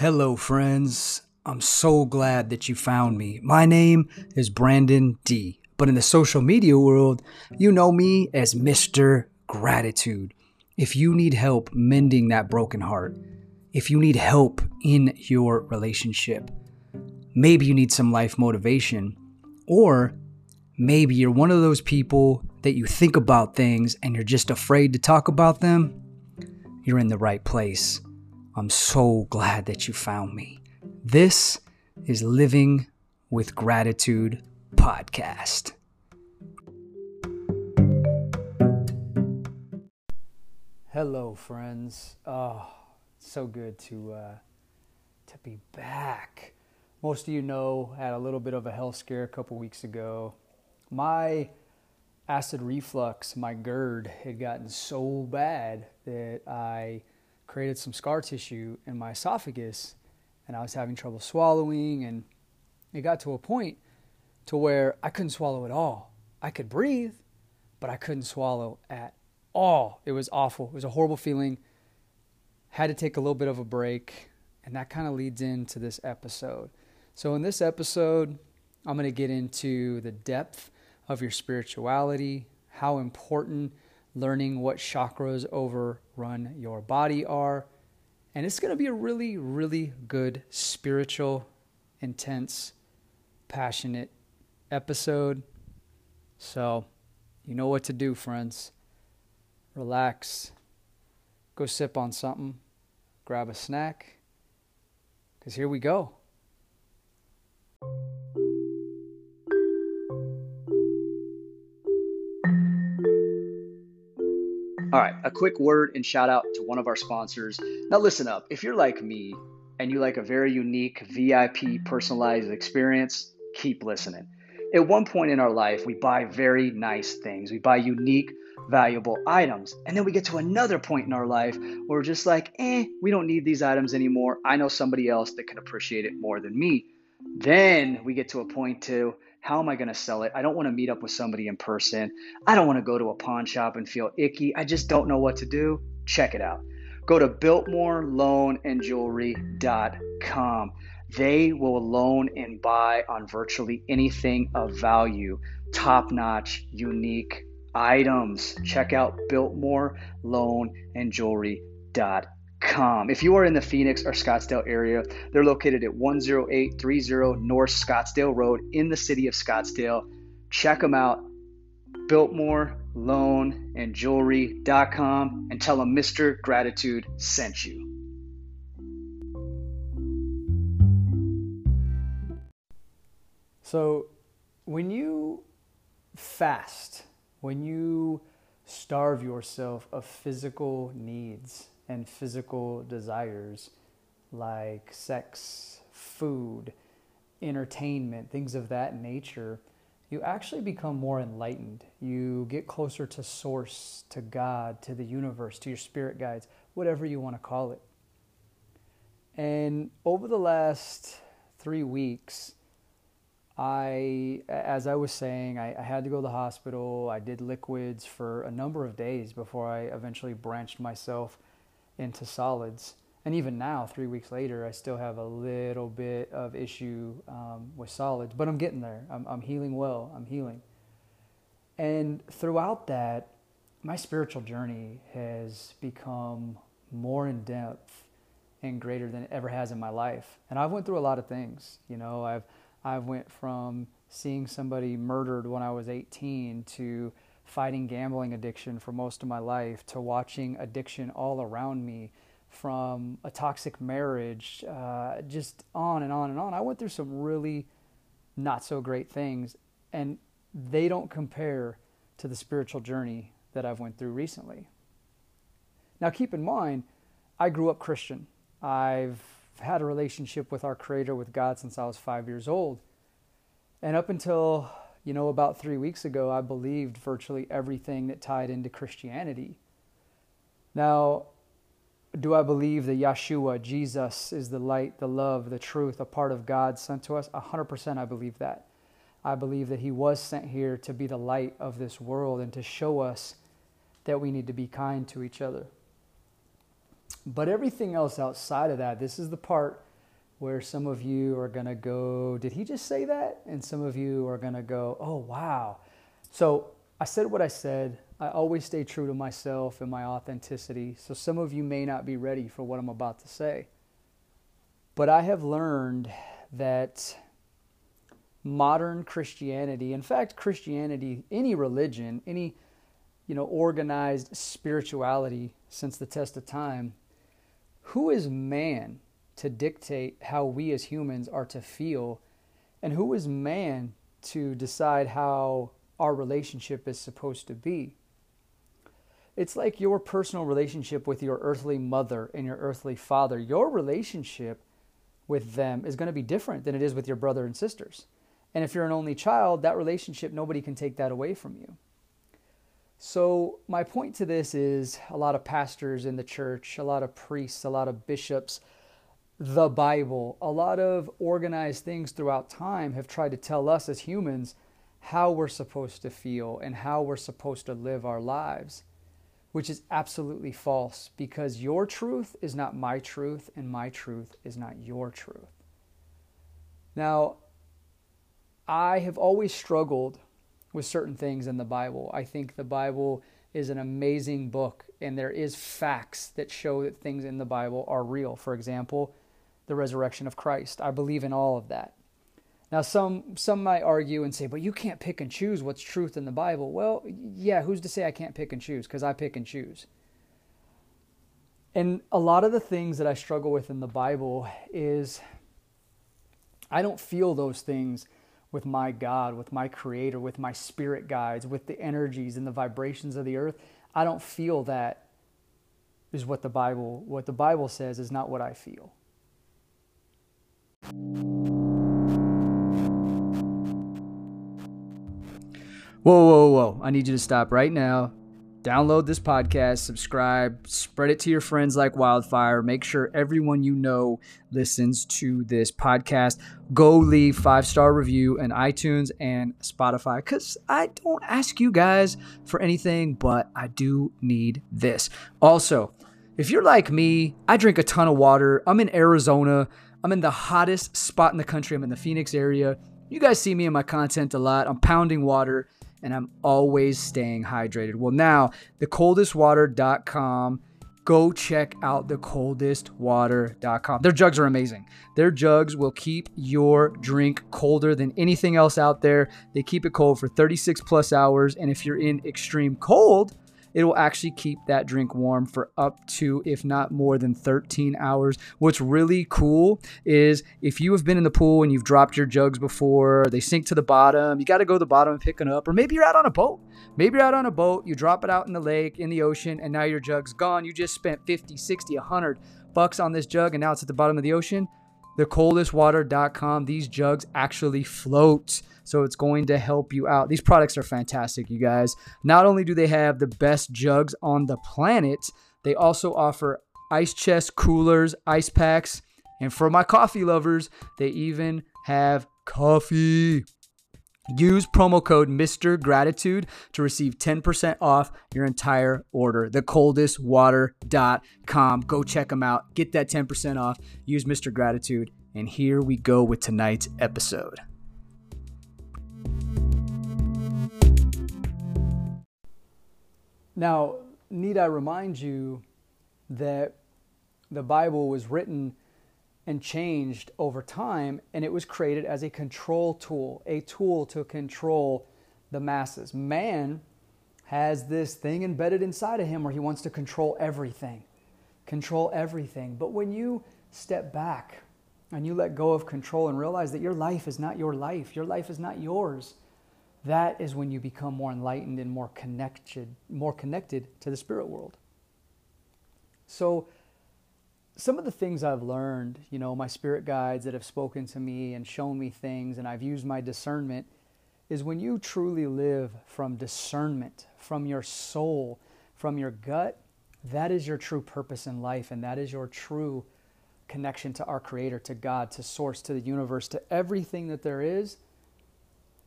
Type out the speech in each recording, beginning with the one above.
Hello, friends. I'm so glad that you found me. My name is Brandon D, but in the social media world, you know me as Mr. Gratitude. If you need help mending that broken heart, if you need help in your relationship, maybe you need some life motivation, or maybe you're one of those people that you think about things and you're just afraid to talk about them, you're in the right place. I'm so glad that you found me. This is Living with Gratitude podcast. Hello, friends. Oh, so good to uh, to be back. Most of you know, I had a little bit of a health scare a couple weeks ago. My acid reflux, my GERD, had gotten so bad that I created some scar tissue in my esophagus and I was having trouble swallowing and it got to a point to where I couldn't swallow at all. I could breathe, but I couldn't swallow at all. It was awful. It was a horrible feeling. Had to take a little bit of a break, and that kind of leads into this episode. So in this episode, I'm going to get into the depth of your spirituality, how important learning what chakras overrun your body are. And it's going to be a really, really good spiritual, intense, passionate episode. So, you know what to do, friends. Relax, go sip on something, grab a snack, because here we go. All right, a quick word and shout out to one of our sponsors. Now, listen up. If you're like me and you like a very unique, VIP, personalized experience, keep listening. At one point in our life, we buy very nice things, we buy unique, valuable items. And then we get to another point in our life where we're just like, eh, we don't need these items anymore. I know somebody else that can appreciate it more than me. Then we get to a point to, how am I going to sell it? I don't want to meet up with somebody in person. I don't want to go to a pawn shop and feel icky. I just don't know what to do. Check it out. Go to biltmoreloanandjewelry.com. They will loan and buy on virtually anything of value, top notch, unique items. Check out biltmoreloanandjewelry.com com. If you are in the Phoenix or Scottsdale area, they're located at 10830 North Scottsdale Road in the city of Scottsdale. Check them out. Biltmore Loan and Jewelry.com and tell them Mr. Gratitude sent you. So, when you fast, when you starve yourself of physical needs, and physical desires like sex, food, entertainment, things of that nature, you actually become more enlightened. You get closer to Source, to God, to the universe, to your spirit guides, whatever you want to call it. And over the last three weeks, I, as I was saying, I, I, had to go to the hospital. I did liquids for a number of days before I eventually branched myself into solids. And even now, three weeks later, I still have a little bit of issue um, with solids, but I'm getting there. I'm, I'm healing well. I'm healing. And throughout that, my spiritual journey has become more in depth and greater than it ever has in my life. And I've went through a lot of things. You know, I've I've went from seeing somebody murdered when I was 18 to fighting gambling addiction for most of my life to watching addiction all around me from a toxic marriage, uh, just on and on and on. I went through some really not so great things, and they don't compare to the spiritual journey that I've went through recently. Now, keep in mind, I grew up Christian. I've had a relationship with our Creator, with God, since I was five years old. And up until you know, about three weeks ago, I believed virtually everything that tied into Christianity. Now, do I believe that Yeshua, Jesus, is the light, the love, the truth, a part of God sent to us? 100% I believe that. I believe that He was sent here to be the light of this world and to show us that we need to be kind to each other. But everything else outside of that, this is the part where some of you are going to go, Did he just say that? And some of you are going to go, Oh, wow. So I said what I said. I always stay true to myself and my authenticity. So some of you may not be ready for what I'm about to say. But I have learned that modern Christianity, in fact, Christianity, any religion, any you know, organized spirituality since the test of time, who is man to dictate how we as humans are to feel? And who is man to decide how our relationship is supposed to be? It's like your personal relationship with your earthly mother and your earthly father. Your relationship with them is going to be different than it is with your brother and sisters. And if you're an only child, that relationship, nobody can take that away from you. So, my point to this is a lot of pastors in the church, a lot of priests, a lot of bishops, the Bible, a lot of organized things throughout time have tried to tell us as humans how we're supposed to feel and how we're supposed to live our lives, which is absolutely false because your truth is not my truth and my truth is not your truth. Now, I have always struggled with certain things in the Bible. I think the Bible is an amazing book, and there is facts that show that things in the Bible are real. For example, the resurrection of Christ. I believe in all of that. Now, some some might argue and say, "But you can't pick and choose what's truth in the Bible." Well, yeah, who's to say I can't pick and choose? Because I pick and choose. And a lot of the things that I struggle with in the Bible is I don't feel those things with my God, with my Creator, with my spirit guides, with the energies and the vibrations of the earth. I don't feel that is what the Bible what the Bible says is not what I feel. Whoa, whoa, whoa. I need you to stop right now download this podcast, subscribe, spread it to your friends like wildfire. Make sure everyone you know listens to this podcast. Go leave five star review in iTunes and Spotify because I don't ask you guys for anything, but I do need this. Also, if you're like me, I drink a ton of water. I'm in Arizona. I'm in the hottest spot in the country. I'm in the Phoenix area. You guys see me in my content a lot. I'm pounding water and I'm always staying hydrated. Well, now, thecoldestwater.com. Go check out thecoldestwater.com. Their jugs are amazing. Their jugs will keep your drink colder than anything else out there. They keep it cold for 36 plus hours. And if you're in extreme cold, it will actually keep that drink warm for up to, if not more than 13 hours. What's really cool is if you have been in the pool and you've dropped your jugs before, they sink to the bottom, you got to go to the bottom and pick them up. Or maybe you're out on a boat. Maybe you're out on a boat, you drop it out in the lake, in the ocean, and now your jug's gone. You just spent 50, 60, 100 bucks on this jug and now it's at the bottom of the ocean. Thecoldestwater.com, these jugs actually float. So it's going to help you out. These products are fantastic, you guys. Not only do they have the best jugs on the planet, they also offer ice chest coolers, ice packs, and for my coffee lovers, they even have coffee. Use promo code Mr. Gratitude to receive 10% off your entire order. Thecoldestwater.com. Go check them out. Get that 10% off. Use Mr. Gratitude. And here we go with tonight's episode. Now, need I remind you that the Bible was written and changed over time, and it was created as a control tool, a tool to control the masses. Man has this thing embedded inside of him where he wants to control everything, control everything. But when you step back and you let go of control and realize that your life is not your life, your life is not yours, that is when you become more enlightened and more connected, more connected to the spirit world. So, some of the things I've learned, you know, my spirit guides that have spoken to me and shown me things, and I've used my discernment, is when you truly live from discernment, from your soul, from your gut, that is your true purpose in life, and that is your true connection to our Creator, to God, to Source, to the universe, to everything that there is.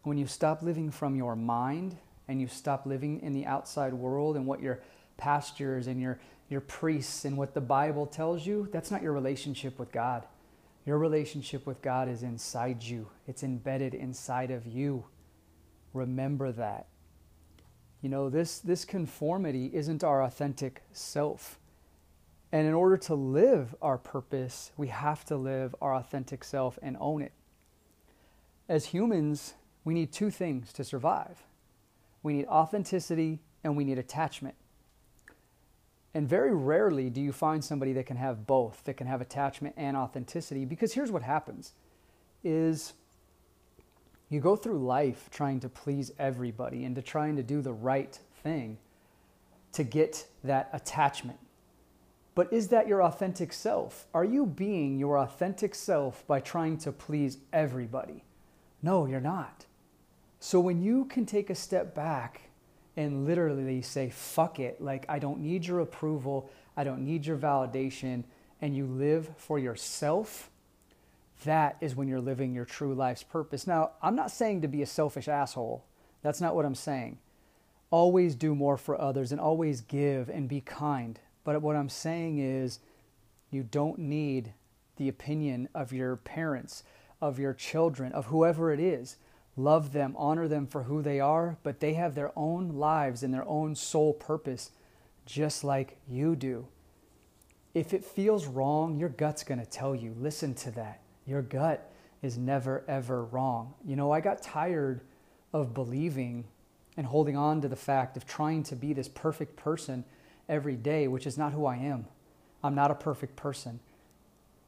When you stop living from your mind and you stop living in the outside world and what your pastures and your, your priests and what the Bible tells you, that's not your relationship with God. Your relationship with God is inside you, it's embedded inside of you. Remember that. You know, this, this conformity isn't our authentic self. And in order to live our purpose, we have to live our authentic self and own it. As humans, we need two things to survive we need authenticity and we need attachment. And very rarely do you find somebody that can have both, that can have attachment and authenticity because here's what happens is you go through life trying to please everybody and to trying to do the right thing to get that attachment. But is that your authentic self? Are you being your authentic self by trying to please everybody? No, you're not. So when you can take a step back and literally say, fuck it, like I don't need your approval, I don't need your validation, and you live for yourself, that is when you're living your true life's purpose. Now, I'm not saying to be a selfish asshole. That's not what I'm saying. Always do more for others and always give and be kind. But what I'm saying is, you don't need the opinion of your parents, of your children, of whoever it is. Love them, honor them for who they are, but they have their own lives and their own sole purpose, just like you do. If it feels wrong, your gut's going to tell you listen to that. Your gut is never, ever wrong. You know, I got tired of believing and holding on to the fact of trying to be this perfect person every day, which is not who I am. I'm not a perfect person.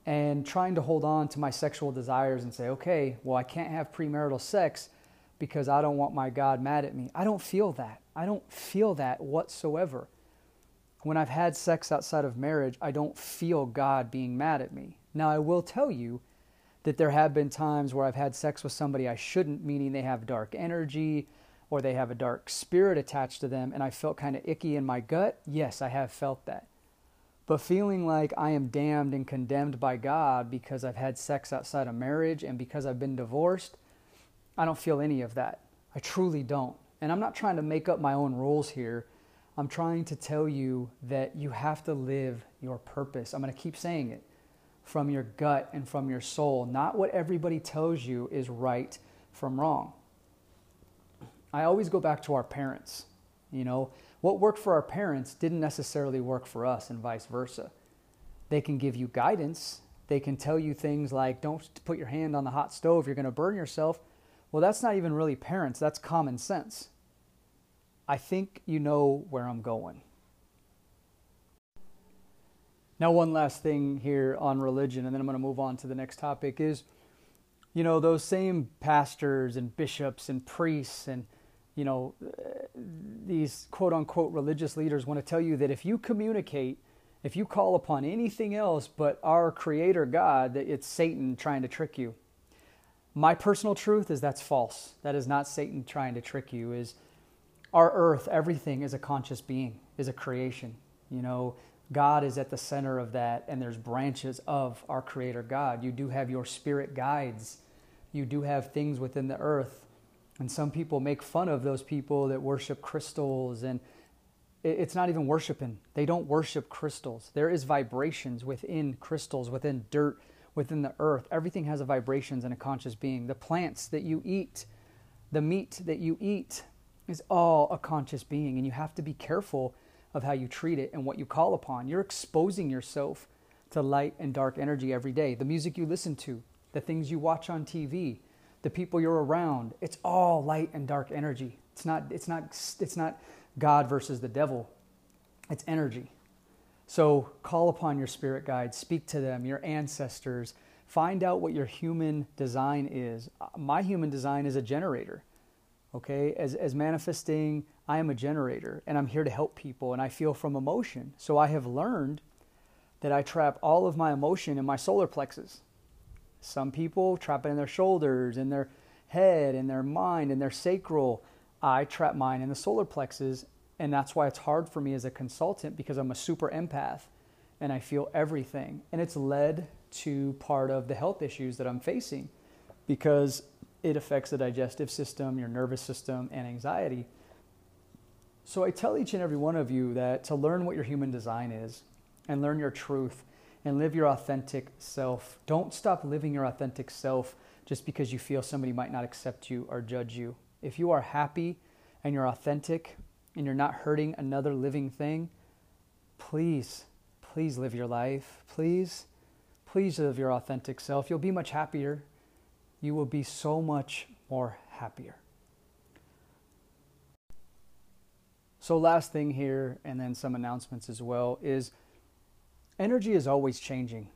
And trying to hold on to my sexual desires and say, okay, well, I can't have premarital sex because I don't want my God mad at me. I don't feel that. I don't feel that whatsoever. When I've had sex outside of marriage, I don't feel God being mad at me. Now, I will tell you that there have been times where I've had sex with somebody I shouldn't, meaning they have dark energy or they have a dark spirit attached to them, and I felt kind of icky in my gut. Yes, I have felt that. But feeling like I am damned and condemned by God because I've had sex outside of marriage and because I've been divorced, I don't feel any of that. I truly don't. And I'm not trying to make up my own rules here. I'm trying to tell you that you have to live your purpose. I'm going to keep saying it from your gut and from your soul, not what everybody tells you is right from wrong. I always go back to our parents. You know, what worked for our parents didn't necessarily work for us, and vice versa. They can give you guidance. They can tell you things like, don't put your hand on the hot stove, you're going to burn yourself. Well, that's not even really parents, that's common sense. I think you know where I'm going. Now, one last thing here on religion, and then I'm going to move on to the next topic is, you know, those same pastors and bishops and priests and, you know, these quote unquote religious leaders want to tell you that if you communicate, if you call upon anything else but our creator God, that it's Satan trying to trick you. My personal truth is that's false. That is not Satan trying to trick you. Is our earth, everything is a conscious being, is a creation. You know, God is at the center of that, and there's branches of our Creator God. You do have your spirit guides, you do have things within the earth. And some people make fun of those people that worship crystals, and it's not even worshiping. They don't worship crystals. There is vibrations within crystals, within dirt, within the earth. Everything has a vibrations and a conscious being. The plants that you eat, the meat that you eat, is all a conscious being, and you have to be careful of how you treat it and what you call upon. You're exposing yourself to light and dark energy every day. The music you listen to, the things you watch on TV, the people you're around, it's all light and dark energy. It's not it's not it's not God versus the devil. It's energy. So call upon your spirit guides, speak to them, your ancestors, find out what your human design is. My human design is a generator. Okay? As as manifesting I am a generator and I'm here to help people and I feel from emotion. So I have learned that I trap all of my emotion in my solar plexus. Some people trap it in their shoulders, in their head, in their mind, in their sacral. I trap mine in the solar plexus, and that's why it's hard for me as a consultant because I'm a super empath and I feel everything. And it's led to part of the health issues that I'm facing because it affects the digestive system, your nervous system, and anxiety. So I tell each and every one of you that to learn what your human design is and learn your truth and live your authentic self. Don't stop living your authentic self just because you feel somebody might not accept you or judge you. If you are happy and you're authentic and you're not hurting another living thing, please, please live your life. Please, please live your authentic self. You'll be much happier. You will be so much more happier. So, last thing here, and then some announcements as well, is energy is always changing.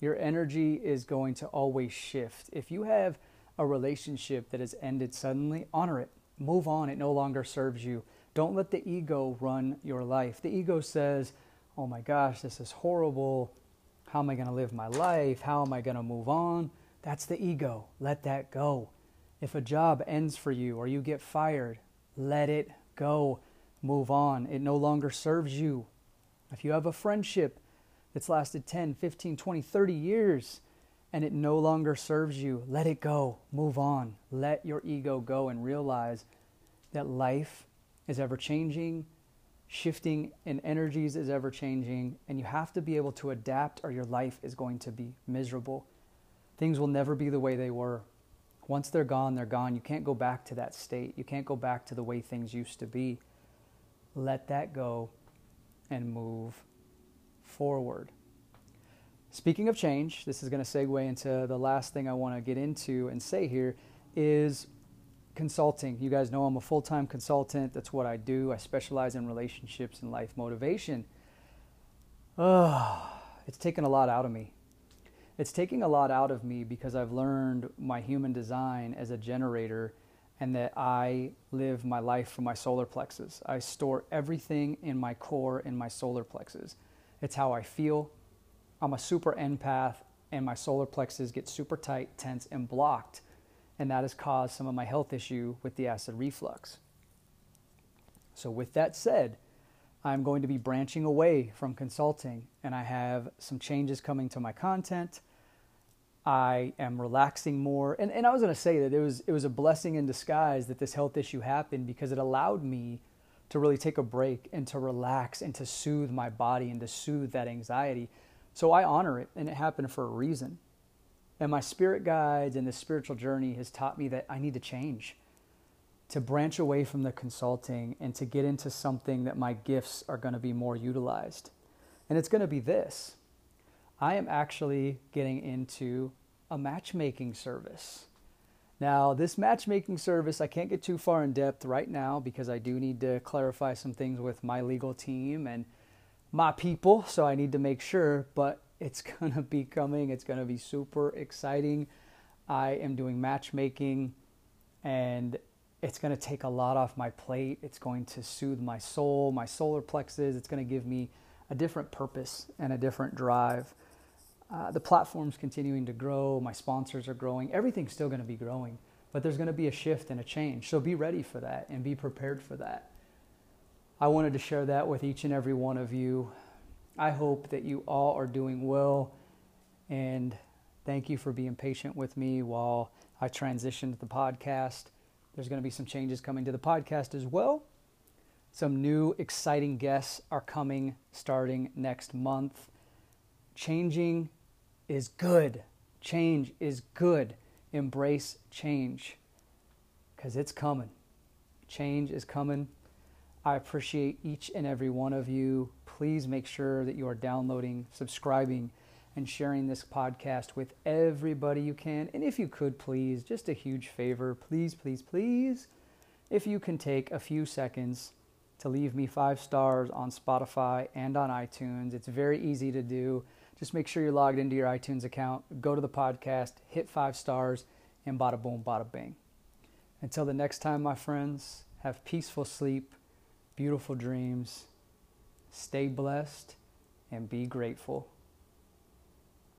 Your energy is going to always shift. If you have a relationship that has ended suddenly, honor it. Move on. It no longer serves you. Don't let the ego run your life. The ego says, oh my gosh, this is horrible. How am I going to live my life? How am I going to move on? That's the ego. Let that go. If a job ends for you or you get fired, let it go. Move on. It no longer serves you. If you have a friendship that's lasted 10, 15, 20, 30 years and it no longer serves you, let it go. Move on. Let your ego go and realize that life is ever changing, shifting in energies is ever changing, and you have to be able to adapt or your life is going to be miserable. Things will never be the way they were. Once they're gone, they're gone. You can't go back to that state. You can't go back to the way things used to be. Let that go and move forward. Speaking of change, this is going to segue into the last thing I want to get into and say here is consulting. You guys know I'm a full time consultant. That's what I do. I specialize in relationships and life motivation. Oh, it's taken a lot out of me. It's taking a lot out of me because I've learned my human design as a generator and that I live my life from my solar plexus. I store everything in my core in my solar plexus. It's how I feel. I'm a super empath, and my solar plexus gets super tight, tense, and blocked. And that has caused some of my health issue with the acid reflux. So, with that said, I'm going to be branching away from consulting, and I have some changes coming to my content. I am relaxing more. And, and I was going to say that it was, it was a blessing in disguise that this health issue happened because it allowed me to really take a break and to relax and to soothe my body and to soothe that anxiety. So I honor it, and it happened for a reason. And my spirit guides and the spiritual journey has taught me that I need to change, to branch away from the consulting and to get into something that my gifts are going to be more utilized. And it's going to be this I am actually getting into a matchmaking service. Now, this matchmaking service, I can't get too far in depth right now because I do need to clarify some things with my legal team and my people, so I need to make sure, but it's going to be coming. It's going to be super exciting. I am doing matchmaking and it's going to take a lot off my plate. It's going to soothe my soul, my solar plexus. It's going to give me a different purpose and a different drive. Uh, the platform's continuing to grow, my sponsors are growing, everything's still going to be growing, but there's going to be a shift and a change. So be ready for that and be prepared for that. I wanted to share that with each and every one of you. I hope that you all are doing well and thank you for being patient with me while I transitioned the podcast. There's going to be some changes coming to the podcast as well. Some new exciting guests are coming starting next month. Changing is good. Change is good. Embrace change because it's coming. Change is coming. I appreciate each and every one of you. Please make sure that you are downloading, subscribing, and sharing this podcast with everybody you can. And if you could, please, just a huge favor, please, please, please, if you can take a few seconds to leave me five stars on Spotify and on iTunes. It's very easy to do. Just make sure you're logged into your iTunes account, go to the podcast, hit five stars, and bada boom, bada bing. Until the next time, my friends, have peaceful sleep, beautiful dreams, stay blessed, and be grateful.